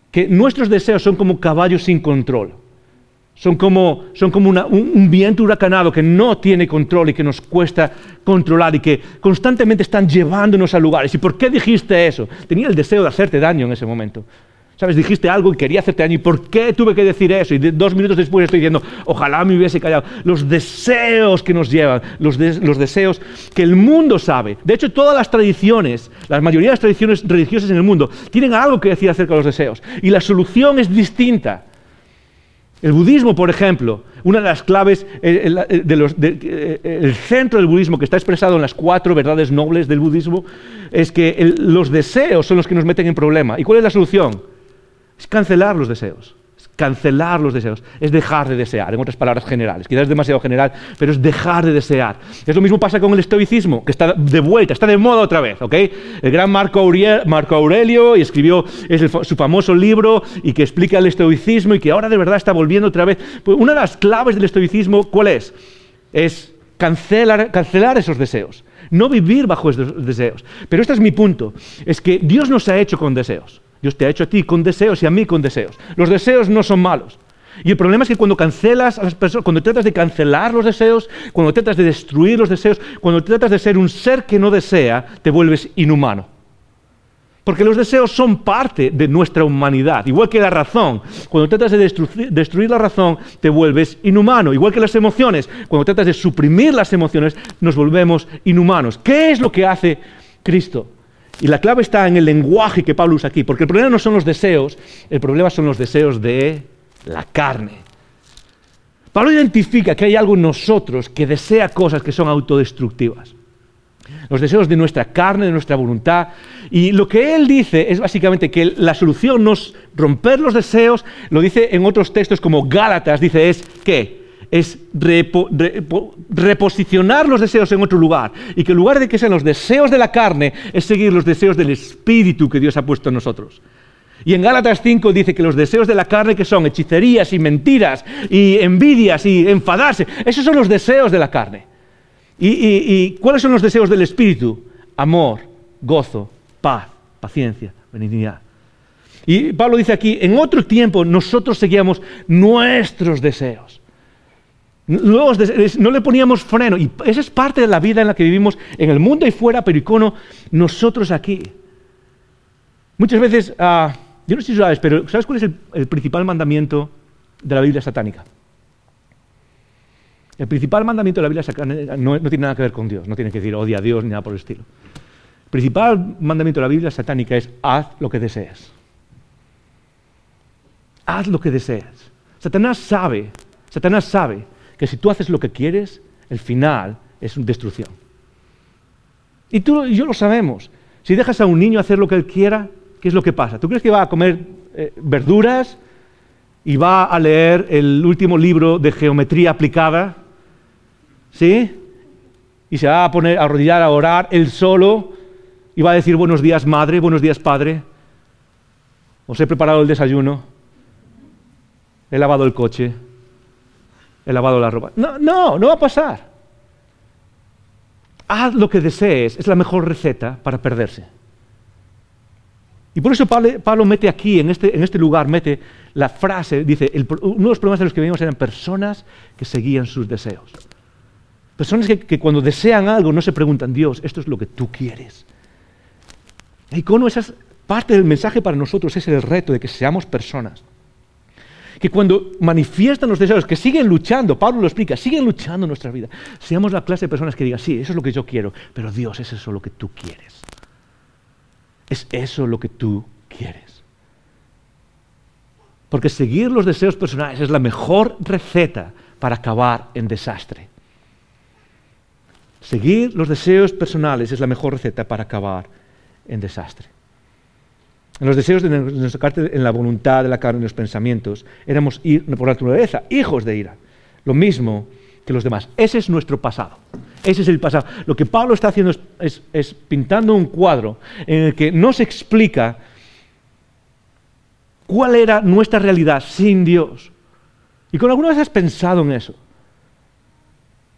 Que nuestros deseos son como caballos sin control. Son como, un, viento huracanado que no tiene control y que nos cuesta controlar y que constantemente están llevándonos a lugares. ¿Y por qué dijiste eso? Tenía el deseo de hacerte daño en ese momento. ¿Sabes? Dijiste algo y quería hacerte daño. ¿Y por qué tuve que decir eso? Y dos minutos después estoy diciendo, ojalá me hubiese callado. Los deseos que nos llevan, los, deseos que el mundo sabe. De hecho, todas las tradiciones, la mayoría de las tradiciones religiosas en el mundo, tienen algo que decir acerca de los deseos. Y la solución es distinta. El budismo, por ejemplo, una de las claves, el, el, centro del budismo que está expresado en las cuatro verdades nobles del budismo, es que los deseos son los que nos meten en problema. ¿Y cuál es la solución? Es cancelar los deseos, es Cancelar los deseos es dejar de desear, en otras palabras generales. Quizás es demasiado general, pero es dejar de desear. Es lo mismo pasa con el estoicismo, que está de vuelta, está de moda otra vez. ¿ok? El gran Marco Aurelio, Marco Aurelio y escribió su famoso libro y que explica el estoicismo y que ahora de verdad está volviendo otra vez. Pues una de las claves del estoicismo, ¿cuál es? Es cancelar, cancelar esos deseos, no vivir bajo esos deseos. Pero este es mi punto, es que Dios nos ha hecho con deseos. Dios te ha hecho a ti con deseos y a mí con deseos. Los deseos no son malos. Y el problema es que cuando cancelas a las personas, cuando tratas de cancelar los deseos, cuando tratas de destruir los deseos, cuando tratas de ser un ser que no desea, te vuelves inhumano. Porque los deseos son parte de nuestra humanidad, igual que la razón. Cuando tratas de destruir, la razón, te vuelves inhumano. Igual que las emociones, cuando tratas de suprimir las emociones, nos volvemos inhumanos. ¿Qué es lo que hace Cristo? Y la clave está en el lenguaje que Pablo usa aquí, porque el problema no son los deseos, el problema son los deseos de la carne. Pablo identifica que hay algo en nosotros que desea cosas que son autodestructivas. Los deseos de nuestra carne, de nuestra voluntad. Y lo que él dice es básicamente que la solución no es romper los deseos, lo dice en otros textos como Gálatas, dice es que es reposicionar los deseos en otro lugar. Y que en lugar de que sean los deseos de la carne, es seguir los deseos del Espíritu que Dios ha puesto en nosotros. Y en Gálatas 5 dice que los deseos de la carne, que son hechicerías y mentiras y envidias y enfadarse, esos son los deseos de la carne. ¿Y, y cuáles son los deseos del Espíritu? Amor, gozo, paz, paciencia, benignidad. Y Pablo dice aquí, en otro tiempo nosotros seguíamos nuestros deseos no le poníamos freno. Y esa es parte de la vida en la que vivimos en el mundo y fuera, pero icono, nosotros aquí. Muchas veces, ah, yo no sé si sabes, pero ¿sabes cuál es el, principal mandamiento de la Biblia satánica? El principal mandamiento de la Biblia satánica no, no, tiene nada que ver con Dios, no tiene que decir odia a Dios ni nada por el estilo. El principal mandamiento de la Biblia satánica es haz lo que desees. Haz lo que desees. Satanás sabe, Satanás sabe que si tú haces lo que quieres, el final es destrucción. Y tú y yo lo sabemos. Si dejas a un niño hacer lo que él quiera, ¿qué es lo que pasa? ¿Tú crees que va a comer eh, verduras y va a leer el último libro de geometría aplicada? ¿Sí? Y se va a poner a arrodillar a orar él solo y va a decir buenos días madre, buenos días padre. Os he preparado el desayuno, he lavado el coche, he lavado la ropa. No, no, no va a pasar. Haz lo que desees, es la mejor receta para perderse. Y por eso Pablo, mete aquí, en este, en este, lugar, mete la frase, dice, uno de los problemas de los que vivimos eran personas que seguían sus deseos. Personas que, cuando desean algo no se preguntan, Dios, esto es lo que tú quieres. Y como esa es parte del mensaje para nosotros, es el reto de que seamos personas que cuando manifiestan los deseos, que siguen luchando, Pablo lo explica, siguen luchando en nuestra vida, seamos la clase de personas que digan, sí, eso es lo que yo quiero, pero Dios, es eso lo que tú quieres. Es eso lo que tú quieres. Porque seguir los deseos personales es la mejor receta para acabar en desastre. Seguir los deseos personales es la mejor receta para acabar en desastre. En los deseos de nuestra carne, en la voluntad de la carne, en los pensamientos, éramos por naturaleza hijos de ira. Lo mismo que los demás. Ese es nuestro pasado. Ese es el pasado. Lo que Pablo está haciendo es, es pintando un cuadro en el que no se explica cuál era nuestra realidad sin Dios. Y con alguna vez has pensado en eso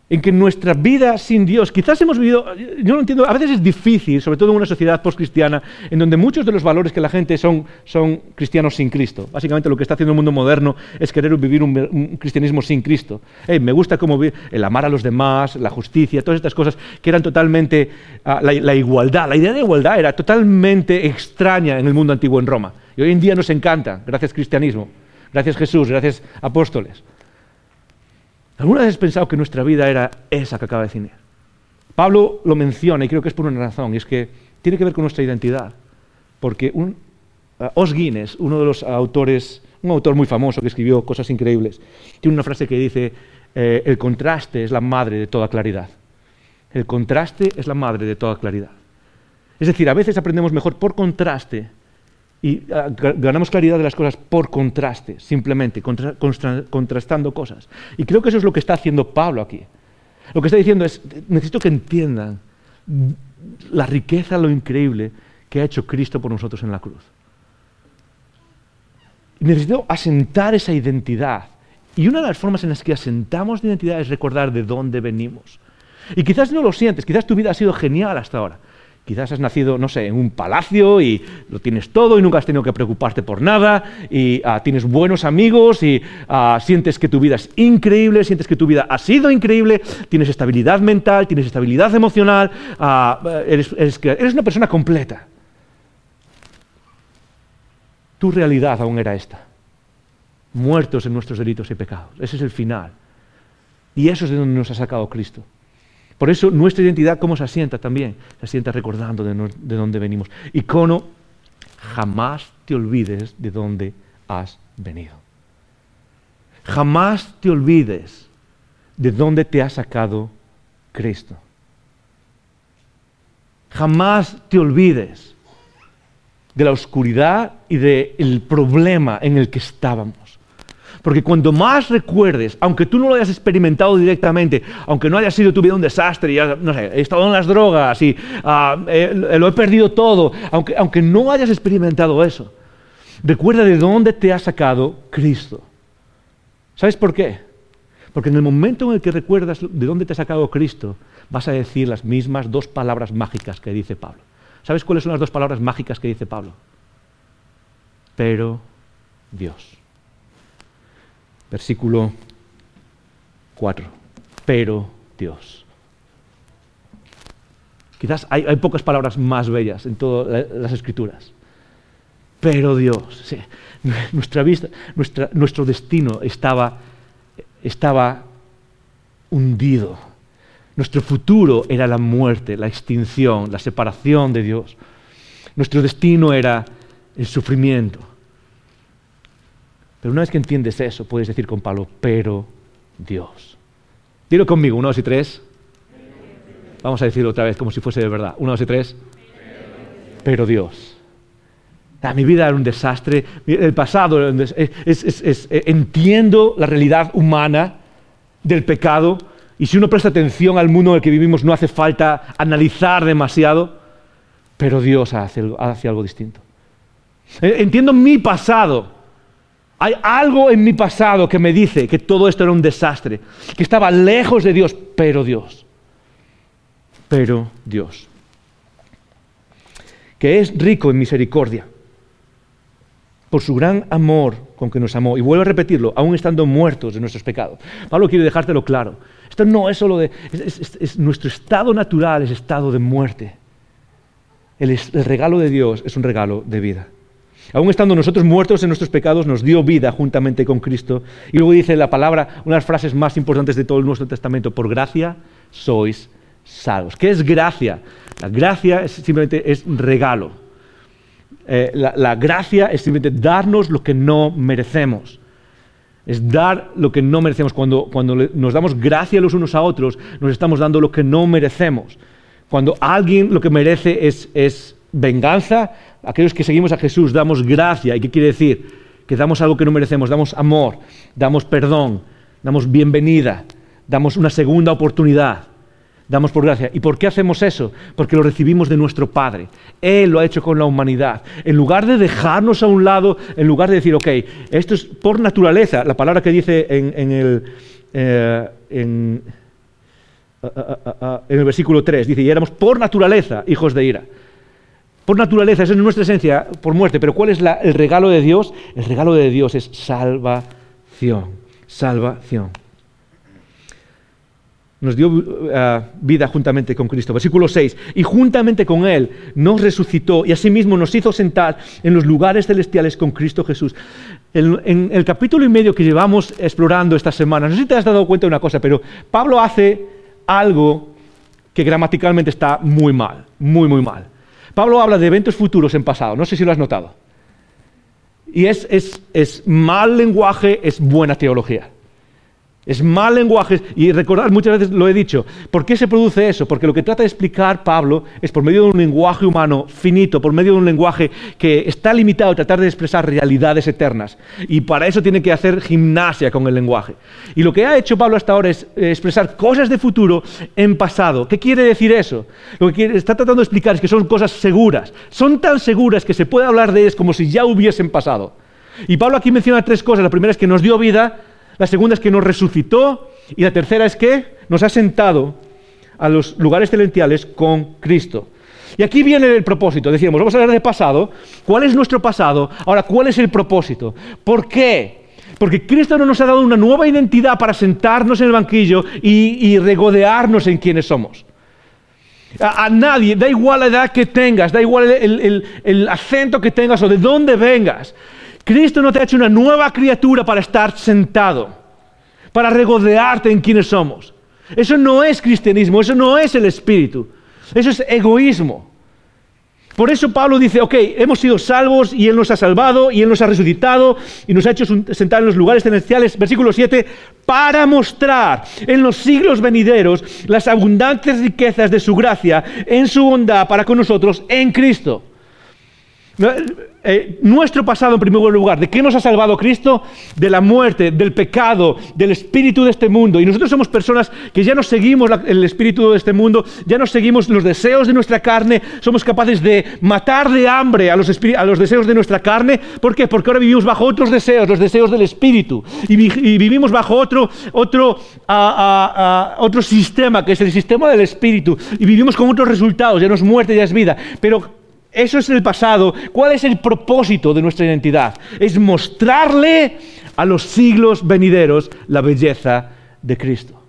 en que nuestra vida sin Dios, quizás hemos vivido, yo no entiendo, a veces es difícil, sobre todo en una sociedad postcristiana, en donde muchos de los valores que la gente son, son cristianos sin Cristo. Básicamente lo que está haciendo el mundo moderno es querer vivir un, cristianismo sin Cristo. me gusta cómo el amar a los demás, la justicia, todas estas cosas que eran totalmente, ah, la, la igualdad, la idea de igualdad era totalmente extraña en el mundo antiguo en Roma. Y hoy en día nos encanta, gracias cristianismo, gracias Jesús, gracias apóstoles. ¿Alguna vez has pensado que nuestra vida era esa que acaba de decir? Pablo lo menciona y creo que es por una razón, y es que tiene que ver con nuestra identidad. Porque un, uh, Os Guinness, uno de los autores, un autor muy famoso que escribió cosas increíbles, tiene una frase que dice, eh, el contraste es la madre de toda claridad. El contraste es la madre de toda claridad. Es decir, a veces aprendemos mejor por contraste Y ah, ganamos claridad de las cosas por contraste, simplemente, contrastando cosas. Y creo que eso es lo que está haciendo Pablo aquí. Lo que está diciendo es, necesito que entiendan la riqueza, lo increíble que ha hecho Cristo por nosotros en la cruz. Necesito asentar esa identidad. Y una de las formas en las que asentamos la identidad es recordar de dónde venimos. Y quizás no lo sientes, quizás tu vida ha sido genial hasta ahora. Quizás has nacido, no sé, en un palacio y lo tienes todo y nunca has tenido que preocuparte por nada y ah, tienes buenos amigos y ah, sientes que tu vida es increíble, sientes que tu vida ha sido increíble, tienes estabilidad mental, tienes estabilidad emocional, ah, eres, eres una persona completa. Tu realidad aún era esta. Muertos en nuestros delitos y pecados. Ese es el final. Y eso es de donde nos ha sacado Cristo. Por eso nuestra identidad, ¿cómo se asienta también? Se asienta recordando de, de dónde venimos. Icono, jamás te olvides de dónde has venido. Jamás te olvides de dónde te ha sacado Cristo. Jamás te olvides de la oscuridad y del problema en el que estábamos. Porque cuando más recuerdes, aunque tú no lo hayas experimentado directamente, aunque no haya sido tu vida un desastre, ya, no sé, he estado en las drogas y ah, lo he perdido todo, aunque, aunque no hayas experimentado eso, recuerda de dónde te ha sacado Cristo. ¿Sabes por qué? Porque en el momento en el que recuerdas de dónde te ha sacado Cristo, vas a decir las mismas dos palabras mágicas que dice Pablo. ¿Sabes cuáles son las dos palabras mágicas que dice Pablo? Pero Dios. Versículo 4. Pero Dios. Quizás hay, pocas palabras más bellas en todas las escrituras. Pero Dios, nuestra vista, nuestro destino estaba, estaba hundido. Nuestro futuro era la muerte, la extinción, la separación de Dios. Nuestro destino era el sufrimiento. Pero una vez que entiendes eso, puedes decir con Pablo, pero Dios. Dilo conmigo, uno, dos y tres. Vamos a decirlo otra vez como si fuese de verdad. Uno, dos y tres. Pero Dios. Ah, mi vida era un desastre. El pasado entiendo la realidad humana del pecado. Y si uno presta atención al mundo en el que vivimos, no hace falta analizar demasiado. Pero Dios hace algo distinto. Eh, entiendo mi pasado hay algo en mi pasado que me dice que todo esto era un desastre, que estaba lejos de Dios, pero Dios, pero Dios, que es rico en misericordia, por su gran amor con que nos amó, y vuelvo a repetirlo, aún estando muertos de nuestros pecados. Pablo quiere dejártelo claro. Esto no es solo de... Es, nuestro estado natural, es estado de muerte. el regalo de Dios es un regalo de vida. Aún estando nosotros muertos en nuestros pecados, nos dio vida juntamente con Cristo. Y luego dice la palabra, una de las frases más importantes de todo el Testamento, por gracia sois salvos. ¿Qué es gracia? La gracia es, simplemente es regalo. Eh, la, gracia es simplemente darnos lo que no merecemos. Es dar lo que no merecemos. Cuando, nos damos gracia los unos a otros, nos estamos dando lo que no merecemos. Cuando alguien lo que merece es venganza, aquellos que seguimos a Jesús damos gracia. ¿Y qué quiere decir? Que damos algo que no merecemos, damos amor, damos perdón, damos bienvenida, damos una segunda oportunidad, damos por gracia. ¿Y por qué hacemos eso? Porque lo recibimos de nuestro Padre. Él lo ha hecho con la humanidad. En lugar de dejarnos a un lado, en lugar de decir, ok, esto es por naturaleza, la palabra que dice en, el... Eh, en, en el versículo 3, dice, y éramos por naturaleza hijos de ira por naturaleza, esa es nuestra esencia, por muerte. Pero ¿cuál es el regalo de Dios? El regalo de Dios es salvación. Salvación. Nos dio uh, vida juntamente con Cristo. Versículo 6. Y juntamente con Él nos resucitó y asimismo nos hizo sentar en los lugares celestiales con Cristo Jesús. en el capítulo y medio que llevamos explorando esta semana, no sé si te has dado cuenta de una cosa, pero Pablo hace algo que gramaticalmente está muy mal, muy, muy mal. Pablo habla de eventos futuros en pasado, no sé si lo has notado. Y es, mal lenguaje, es buena teología. Es mal lenguaje. Y recordad, muchas veces lo he dicho. ¿Por qué se produce eso? Porque lo que trata de explicar Pablo es por medio de un lenguaje humano finito, por medio de un lenguaje que está limitado a tratar de expresar realidades eternas. Y para eso tiene que hacer gimnasia con el lenguaje. Y lo que ha hecho Pablo hasta ahora es eh, expresar cosas de futuro en pasado. ¿Qué quiere decir eso? Lo que está tratando de explicar es que son cosas seguras. Son tan seguras que se puede hablar de ellas como si ya hubiesen pasado. Y Pablo aquí menciona tres cosas. La primera es que nos dio vida la segunda es que nos resucitó y la tercera es que nos ha sentado a los lugares celestiales con Cristo. Y aquí viene el propósito. Decíamos, vamos a hablar de pasado. ¿Cuál es nuestro pasado? Ahora, ¿cuál es el propósito? ¿Por qué? Porque Cristo no nos ha dado una nueva identidad para sentarnos en el banquillo y, regodearnos en quienes somos. A, nadie, da igual la edad que tengas, da igual el acento que tengas o de dónde vengas. Cristo no te ha hecho una nueva criatura para estar sentado, para regodearte en quienes somos. Eso no es cristianismo, eso no es el espíritu, eso es egoísmo. Por eso Pablo dice, ok, hemos sido salvos y Él nos ha salvado y Él nos ha resucitado y nos ha hecho sentar en los lugares celestiales, versículo 7, para mostrar en los siglos venideros las abundantes riquezas de su gracia en su bondad para con nosotros en Cristo. Eh, nuestro pasado en primer lugar, ¿de qué nos ha salvado Cristo? De la muerte, del pecado, del espíritu de este mundo. Y nosotros somos personas que ya no seguimos el espíritu de este mundo, ya no seguimos los deseos de nuestra carne, somos capaces de matar de hambre a los, a los deseos de nuestra carne. ¿Por qué? Porque ahora vivimos bajo otros deseos, los deseos del espíritu. Y, vivimos bajo otro, otro, otro sistema, que es el sistema del espíritu. Y vivimos con otros resultados, ya no es muerte, ya es vida. Pero eso es el pasado. ¿Cuál es el propósito de nuestra identidad? Es mostrarle a los siglos venideros la belleza de Cristo.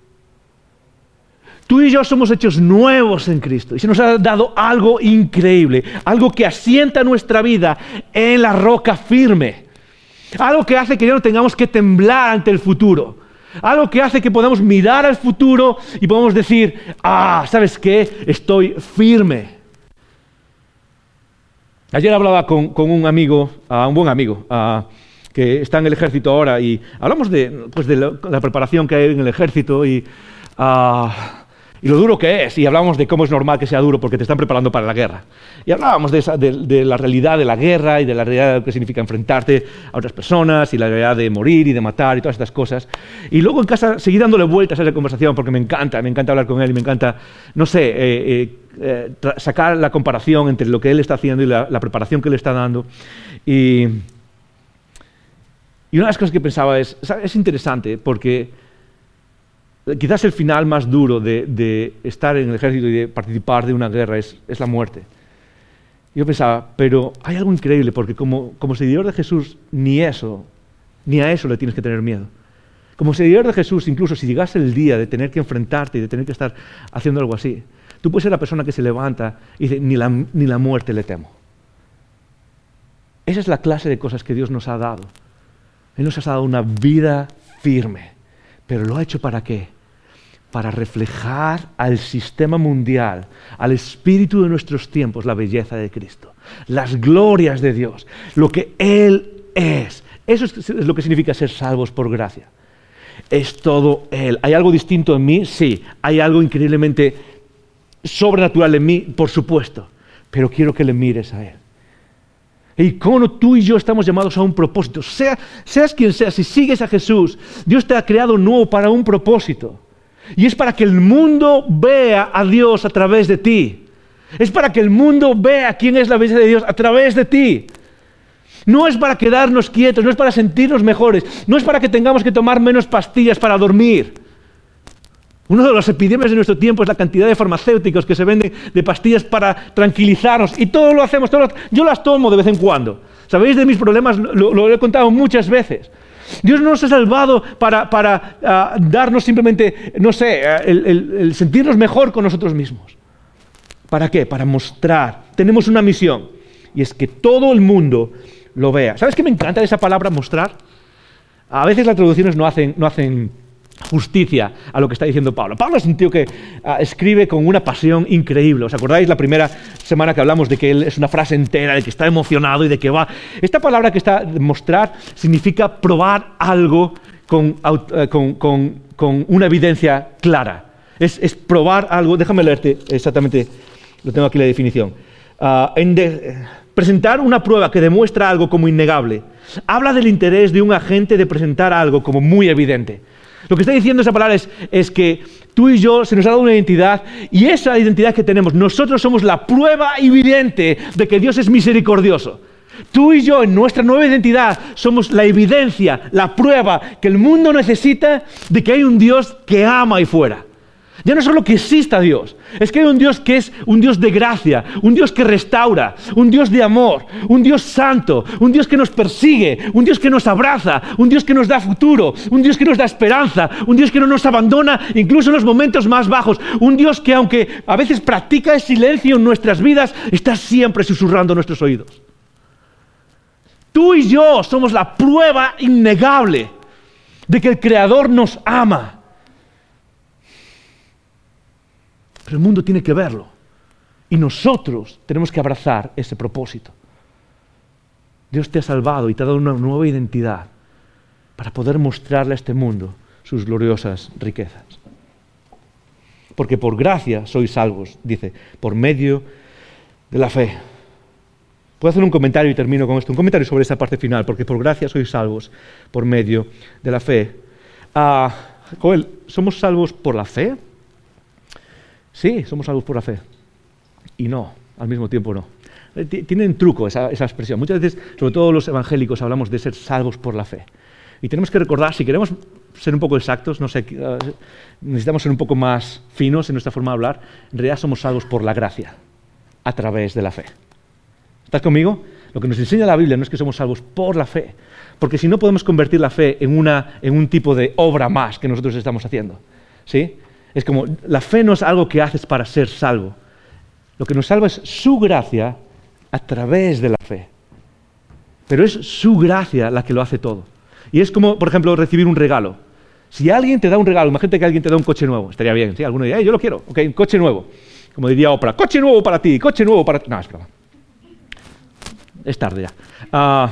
Tú y yo somos hechos nuevos en Cristo y se nos ha dado algo increíble, algo que asienta nuestra vida en la roca firme, algo que hace que ya no tengamos que temblar ante el futuro, algo que hace que podamos mirar al futuro y podamos decir, ah, ¿sabes qué? Estoy firme. Ayer hablaba con, un amigo, un buen amigo, que está en el ejército ahora, y hablamos de, pues, la, preparación que hay en el ejército y, y, lo duro que es, y hablamos de cómo es normal que sea duro porque te están preparando para la guerra. Y hablábamos de, la realidad de la guerra y de la realidad de lo que significa enfrentarte a otras personas y la realidad de morir y de matar y todas estas cosas. Y luego en casa seguí dándole vueltas a esa conversación porque me encanta, me encanta hablar con él y me encanta, no sé, eh, eh, eh, sacar la comparación entre lo que él está haciendo y la, preparación que le está dando. Y, una de las cosas que pensaba es, es interesante porque quizás el final más duro de, estar en el ejército y de participar de una guerra es, la muerte. Yo pensaba, pero hay algo increíble porque como, seguidor de Jesús ni eso, ni a eso le tienes que tener miedo. Como seguidor de Jesús, incluso si llegase el día de tener que enfrentarte y de tener que estar haciendo algo así, Tú puedes ser la persona que se levanta y dice, ni la, ni la muerte le temo. Esa es la clase de cosas que Dios nos ha dado. Él nos ha dado una vida firme. Pero lo ha hecho para qué? Para reflejar al sistema mundial, al espíritu de nuestros tiempos, la belleza de Cristo, las glorias de Dios, lo que Él es. Eso es lo que significa ser salvos por gracia. Es todo Él. ¿Hay algo distinto en mí? Sí. Hay algo increíblemente sobrenatural en mí, por supuesto, pero quiero que le mires a Él. Y como tú y yo estamos llamados a un propósito, sea, seas quien seas, si sigues a Jesús, Dios te ha creado nuevo para un propósito. Y es para que el mundo vea a Dios a través de ti. Es para que el mundo vea quién es la belleza de Dios a través de ti. No es para quedarnos quietos, no es para sentirnos mejores, no es para que tengamos que tomar menos pastillas para dormir. Uno de las epidemias de nuestro tiempo es la cantidad de farmacéuticos que se venden de pastillas para tranquilizarnos. Y todo lo hacemos. yo las tomo de vez en cuando. ¿Sabéis de mis problemas? Lo, he contado muchas veces. Dios no nos ha salvado para, ah, darnos simplemente, no sé, ah, el, sentirnos mejor con nosotros mismos. ¿Para qué? Para mostrar. Tenemos una misión. Y es que todo el mundo lo vea. ¿Sabes qué me encanta esa palabra mostrar? A veces las traducciones no hacen, no hacen justicia a lo que está diciendo Pablo. Pablo es un tío que ah, escribe con una pasión increíble. ¿Os acordáis la primera semana que hablamos de que él es una frase entera, de que está emocionado y de que va... Esta palabra que está mostrar significa probar algo con, eh, una evidencia clara. Es, probar algo, déjame leerte exactamente, lo tengo aquí la definición. Ah, presentar una prueba que demuestra algo como innegable. Habla del interés de un agente de presentar algo como muy evidente. Lo que está diciendo esa palabra es, que tú y yo se nos ha dado una identidad y esa identidad que tenemos, nosotros somos la prueba evidente de que Dios es misericordioso. Tú y yo en nuestra nueva identidad somos la evidencia, la prueba que el mundo necesita de que hay un Dios que ama ahí fuera. Ya no solo que exista Dios, es que hay un Dios que es un Dios de gracia, un Dios que restaura, un Dios de amor, un Dios santo, un Dios que nos persigue, un Dios que nos abraza, un Dios que nos da futuro, un Dios que nos da esperanza, un Dios que no nos abandona incluso en los momentos más bajos, un Dios que aunque a veces practica el silencio en nuestras vidas, está siempre susurrando nuestros oídos. Tú y yo somos la prueba innegable de que el Creador nos ama Pero el mundo tiene que verlo. Y nosotros tenemos que abrazar ese propósito. Dios te ha salvado y te ha dado una nueva identidad para poder mostrarle a este mundo sus gloriosas riquezas. Porque por gracia sois salvos, dice, por medio de la fe. Puedo hacer un comentario y termino con esto, un comentario sobre esa parte final, porque por gracia sois salvos por medio de la fe. Ah, Joel, ¿somos salvos por la fe? Sí, somos salvos por la fe. Y no, al mismo tiempo no. Eh, tienen truco esa, expresión. Muchas veces, sobre todo los evangélicos, hablamos de ser salvos por la fe. Y tenemos que recordar, si queremos ser un poco exactos, eh, necesitamos ser un poco más finos en nuestra forma de hablar, en realidad somos salvos por la gracia, a través de la fe. ¿Estás conmigo? Lo que nos enseña la Biblia no es que somos salvos por la fe, porque si no podemos convertir la fe en, una, en un tipo de obra más que nosotros estamos haciendo. ¿Sí? Es como, la fe no es algo que haces para ser salvo. Lo que nos salva es su gracia a través de la fe. Pero es su gracia la que lo hace todo. Y es como, por ejemplo, recibir un regalo. Si alguien te da un regalo, imagínate que alguien te da un coche nuevo, estaría bien, ¿sí? Alguno diría, yo lo quiero, ok, un coche nuevo. Como diría Oprah, coche nuevo para ti, coche nuevo para ti. No, es Es tarde ya. Ah,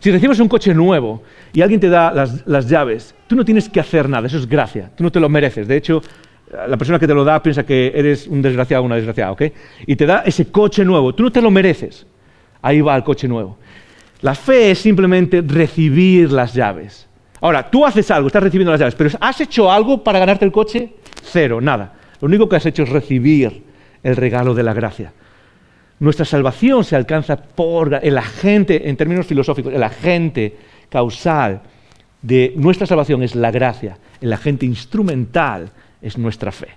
si recibes un coche nuevo y alguien te da las, llaves, tú no tienes que hacer nada, eso es gracia, tú no te lo mereces. De hecho, la persona que te lo da piensa que eres un desgraciado o una desgraciada, ¿ok? Y te da ese coche nuevo, tú no te lo mereces. Ahí va el coche nuevo. La fe es simplemente recibir las llaves. Ahora, tú haces algo, estás recibiendo las llaves, pero ¿has hecho algo para ganarte el coche? Cero, nada. Lo único que has hecho es recibir el regalo de la gracia. Nuestra salvación se alcanza por el agente, en términos filosóficos, el agente causal de nuestra salvación es la gracia, el agente instrumental es nuestra fe.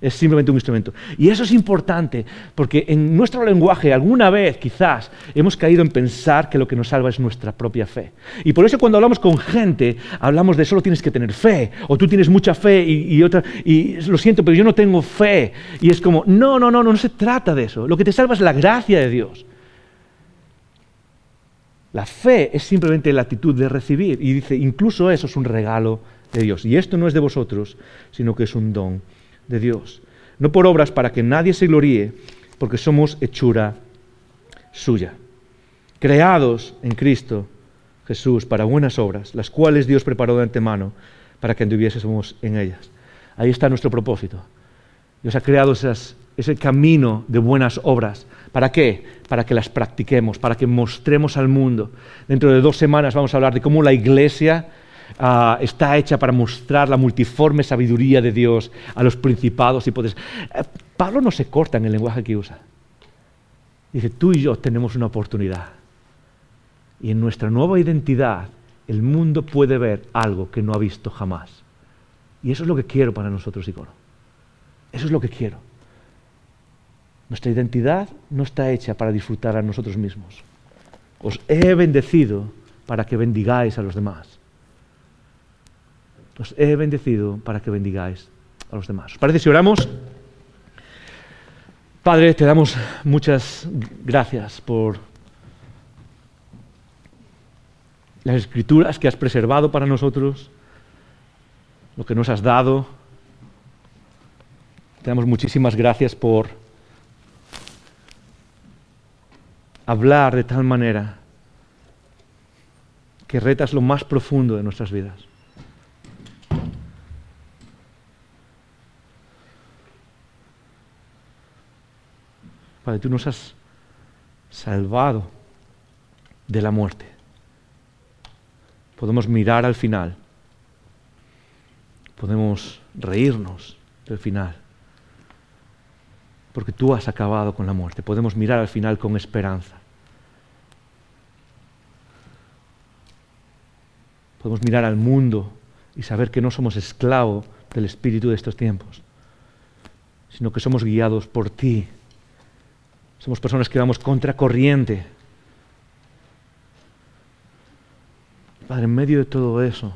Es simplemente un instrumento. Y eso es importante porque en nuestro lenguaje alguna vez quizás hemos caído en pensar que lo que nos salva es nuestra propia fe. Y por eso cuando hablamos con gente hablamos de solo tienes que tener fe o tú tienes mucha fe y, otra y lo siento pero yo no tengo fe. Y es como no, no, no, no, no se trata de eso. Lo que te salva es la gracia de Dios. La fe es simplemente la actitud de recibir. Y dice, incluso eso es un regalo de Dios. Y esto no es de vosotros, sino que es un don de Dios. No por obras para que nadie se gloríe, porque somos hechura suya. Creados en Cristo Jesús para buenas obras, las cuales Dios preparó de antemano para que anduviésemos en ellas. Ahí está nuestro propósito. Dios ha creado ese camino de buenas obras ¿Para qué? Para que las practiquemos, para que mostremos al mundo. Dentro de dos semanas vamos a hablar de cómo la iglesia ah, está hecha para mostrar la multiforme sabiduría de Dios a los principados y poderes. Eh, Pablo no se corta en el lenguaje que usa. Dice, tú y yo tenemos una oportunidad. Y en nuestra nueva identidad, el mundo puede ver algo que no ha visto jamás. Y eso es lo que quiero para nosotros, Icono. Eso es lo que quiero. Nuestra identidad no está hecha para disfrutar a nosotros mismos. Os he bendecido para que bendigáis a los demás. Os he bendecido para que bendigáis a los demás. ¿Os parece si oramos? Padre, te damos muchas gracias por las escrituras que has preservado para nosotros, lo que nos has dado. Te damos muchísimas gracias por hablar de tal manera que retas lo más profundo de nuestras vidas. Padre, tú nos has salvado de la muerte. Podemos mirar al final. Podemos reírnos del final. Porque tú has acabado con la muerte. Podemos mirar al final con esperanza. Podemos mirar al mundo y saber que no somos esclavos del espíritu de estos tiempos, sino que somos guiados por ti. Somos personas que vamos contra corriente. Padre, en medio de todo eso,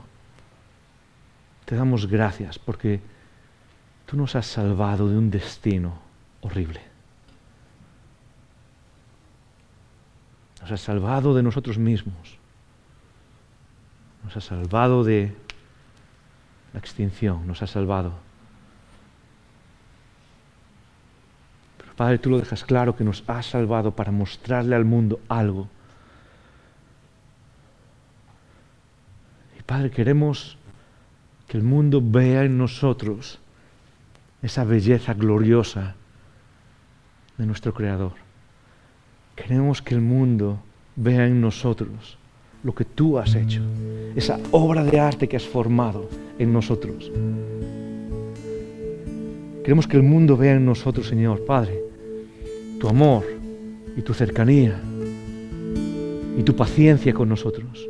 te damos gracias porque tú nos has salvado de un destino horrible. Nos has salvado de nosotros mismos nos ha salvado de la extinción, nos ha salvado. Pero Padre, tú lo dejas claro que nos ha salvado para mostrarle al mundo algo. Y Padre, queremos que el mundo vea en nosotros esa belleza gloriosa de nuestro Creador. Queremos que el mundo vea en nosotros lo que tú has hecho, esa obra de arte que has formado en nosotros. Queremos que el mundo vea en nosotros, Señor, Padre, tu amor y tu cercanía y tu paciencia con nosotros.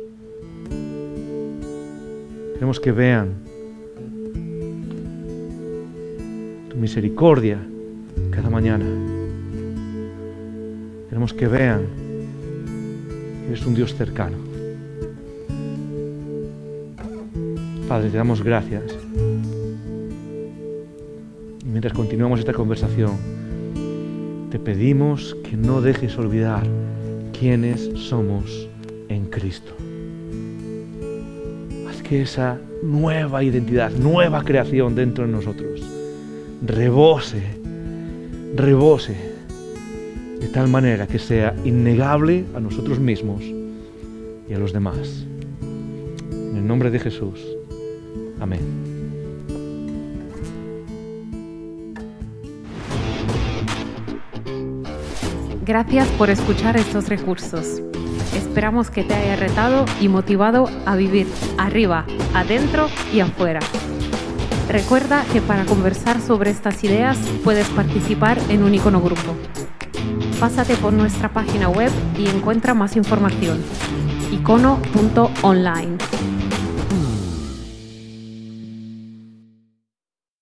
Queremos que vean tu misericordia cada mañana. Queremos que vean que eres un Dios cercano. Padre, te damos gracias. Y mientras continuamos esta conversación, te pedimos que no dejes olvidar quiénes somos en Cristo. Haz que esa nueva identidad, nueva creación dentro de nosotros, rebose, rebose, de tal manera que sea innegable a nosotros mismos y a los demás. En el nombre de Jesús. Amén. Gracias por escuchar estos recursos. Esperamos que te haya retado y motivado a vivir arriba, adentro y afuera. Recuerda que para conversar sobre estas ideas puedes participar en un icono grupo. Pásate por nuestra página web y encuentra más información. icono.online.